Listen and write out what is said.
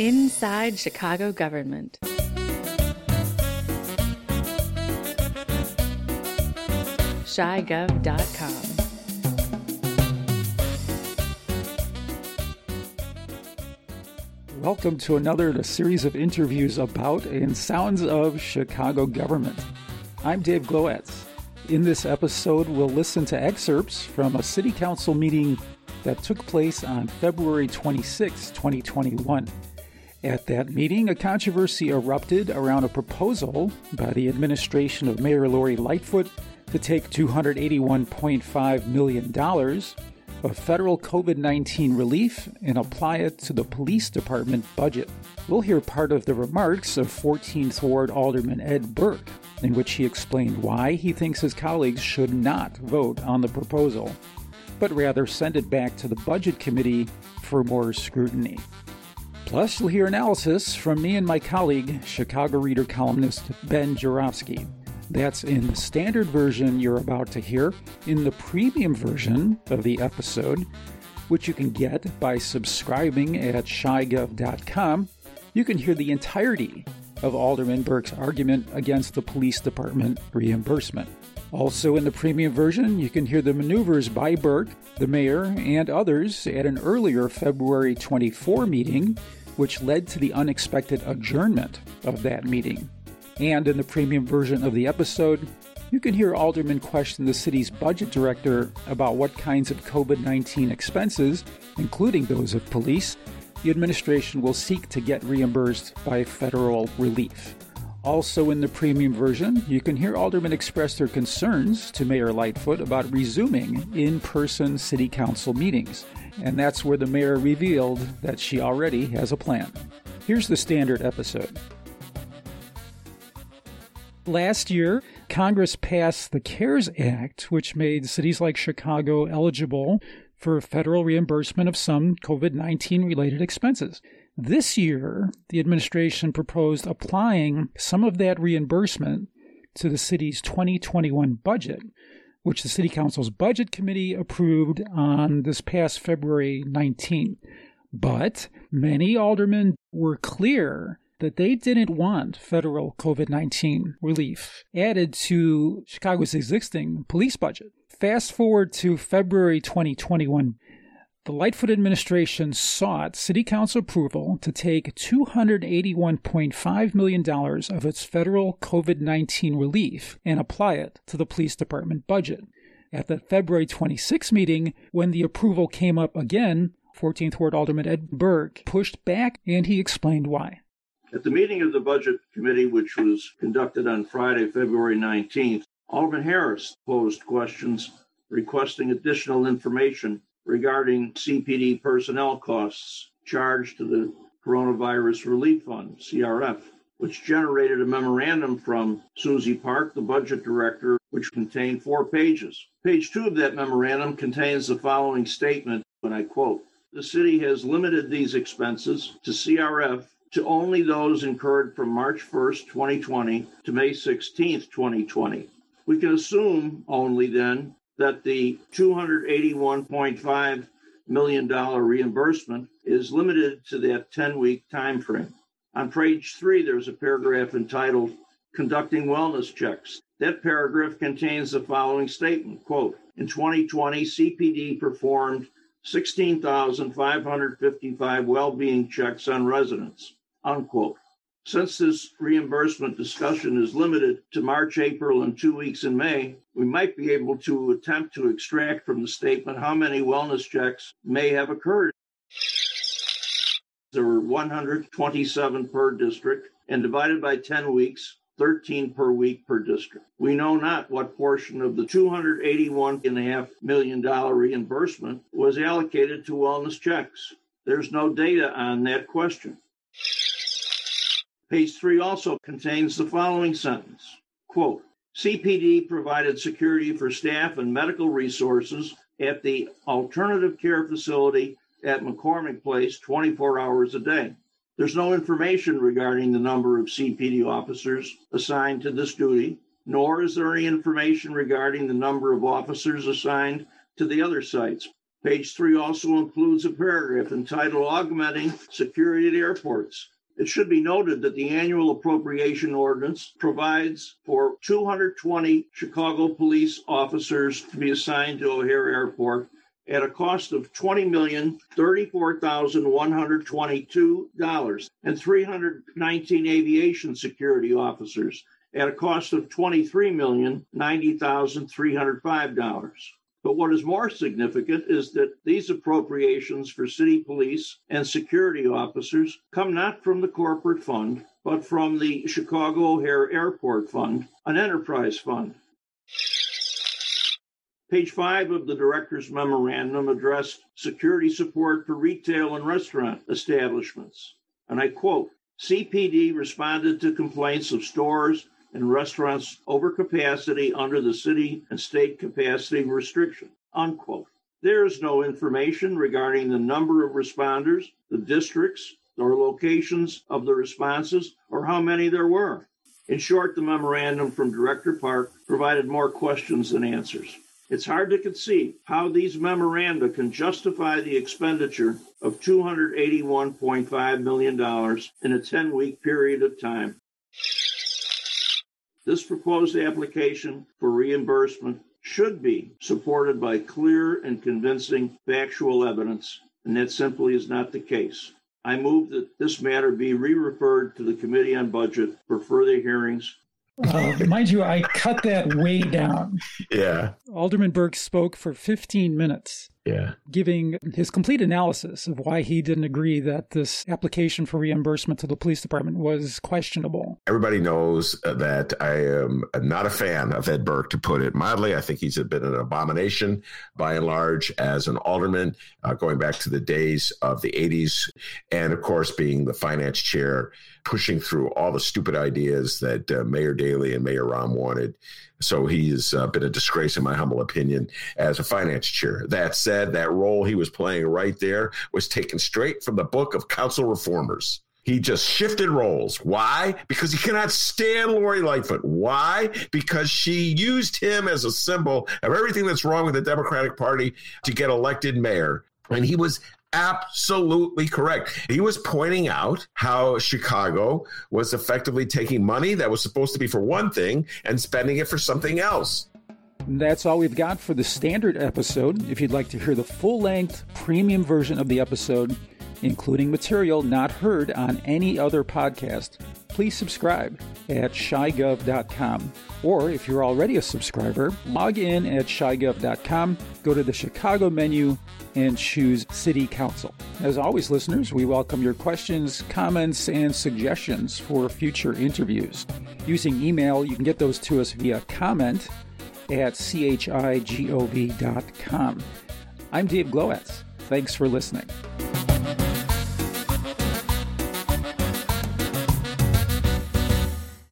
Inside Chicago Government. ChiGov.com. Welcome to another a series of interviews about and sounds of Chicago government. I'm Dave Glowacz. In this episode, we'll listen to excerpts from a city council meeting that took place on February 26, 2021. At that meeting, a controversy erupted around a proposal by the administration of Mayor Lori Lightfoot to take $281.5 million of federal COVID 19 relief and apply it to the police department budget. We'll hear part of the remarks of 14th Ward Alderman Ed Burke, in which he explained why he thinks his colleagues should not vote on the proposal, but rather send it back to the Budget Committee for more scrutiny. Plus, you'll hear analysis from me and my colleague, Chicago Reader columnist Ben Joravsky. That's in the standard version you're about to hear. In the premium version of the episode, which you can get by subscribing at chigov.com, you can hear the entirety of Alderman Burke's argument against the police department reimbursement. Also, in the premium version, you can hear the maneuvers by Burke, the mayor, and others at an earlier February 24 meeting which led to the unexpected adjournment of that meeting. And in the premium version of the episode, you can hear Alderman question the city's budget director about what kinds of COVID 19 expenses, including those of police, the administration will seek to get reimbursed by federal relief. Also, in the premium version, you can hear aldermen express their concerns to Mayor Lightfoot about resuming in person city council meetings and that's where the mayor revealed that she already has a plan. Here's the standard episode. Last year, Congress passed the CARES Act, which made cities like Chicago eligible for federal reimbursement of some COVID 19 related expenses. This year, the administration proposed applying some of that reimbursement to the city's 2021 budget, which the City Council's Budget Committee approved on this past February 19. But many aldermen were clear that they didn't want federal COVID 19 relief added to Chicago's existing police budget. Fast forward to February 2021. The Lightfoot administration sought City Council approval to take $281.5 million of its federal COVID 19 relief and apply it to the police department budget. At the February 26 meeting, when the approval came up again, 14th Ward Alderman Ed Burke pushed back and he explained why. At the meeting of the Budget Committee, which was conducted on Friday, February 19th, Alderman Harris posed questions requesting additional information regarding CPD personnel costs charged to the Coronavirus Relief Fund, CRF, which generated a memorandum from Susie Park, the budget director, which contained four pages. Page two of that memorandum contains the following statement, and I quote The city has limited these expenses to CRF to only those incurred from March 1st, 2020 to May 16th, 2020. We can assume only then that the $281.5 million reimbursement is limited to that 10 week time frame. On page three, there's a paragraph entitled Conducting Wellness Checks. That paragraph contains the following statement quote, In 2020, CPD performed 16,555 well being checks on residents, unquote. Since this reimbursement discussion is limited to March, April, and two weeks in May, we might be able to attempt to extract from the statement how many wellness checks may have occurred. There were 127 per district, and divided by 10 weeks, 13 per week per district. We know not what portion of the $281.5 million reimbursement was allocated to wellness checks. There's no data on that question. Page three also contains the following sentence quote, CPD provided security for staff and medical resources at the alternative care facility at McCormick Place 24 hours a day. There's no information regarding the number of CPD officers assigned to this duty, nor is there any information regarding the number of officers assigned to the other sites. Page three also includes a paragraph entitled Augmenting Security at Airports. It should be noted that the annual appropriation ordinance provides for 220 Chicago police officers to be assigned to O'Hare Airport at a cost of $20,034,122 and 319 aviation security officers at a cost of $23,090,305. But what is more significant is that these appropriations for city police and security officers come not from the corporate fund, but from the Chicago O'Hare Airport Fund, an enterprise fund. Page five of the director's memorandum addressed security support for retail and restaurant establishments. And I quote CPD responded to complaints of stores and restaurants over capacity under the city and state capacity restriction. Unquote. There is no information regarding the number of responders, the districts, or locations of the responses, or how many there were. In short, the memorandum from Director Park provided more questions than answers. It's hard to conceive how these memoranda can justify the expenditure of $281.5 million in a 10 week period of time this proposed application for reimbursement should be supported by clear and convincing factual evidence, and that simply is not the case. I move that this matter be re referred to the Committee on Budget for further hearings uh, mind you, I cut that way down. Yeah. Alderman Burke spoke for 15 minutes. Yeah. Giving his complete analysis of why he didn't agree that this application for reimbursement to the police department was questionable. Everybody knows that I am not a fan of Ed Burke, to put it mildly. I think he's been an abomination by and large as an alderman, uh, going back to the days of the 80s. And of course, being the finance chair, pushing through all the stupid ideas that uh, Mayor Daley and Mayor Rahm wanted. So he's uh, been a disgrace, in my humble opinion, as a finance chair. That said, that role he was playing right there was taken straight from the book of council reformers. He just shifted roles. Why? Because he cannot stand Lori Lightfoot. Why? Because she used him as a symbol of everything that's wrong with the Democratic Party to get elected mayor. And he was absolutely correct. He was pointing out how Chicago was effectively taking money that was supposed to be for one thing and spending it for something else. That's all we've got for the standard episode. If you'd like to hear the full length premium version of the episode, including material not heard on any other podcast, please subscribe at chigov.com. Or if you're already a subscriber, log in at chigov.com, go to the Chicago menu, and choose City Council. As always, listeners, we welcome your questions, comments, and suggestions for future interviews. Using email, you can get those to us via comment at chigov.com. I'm Dave Glowacz. Thanks for listening.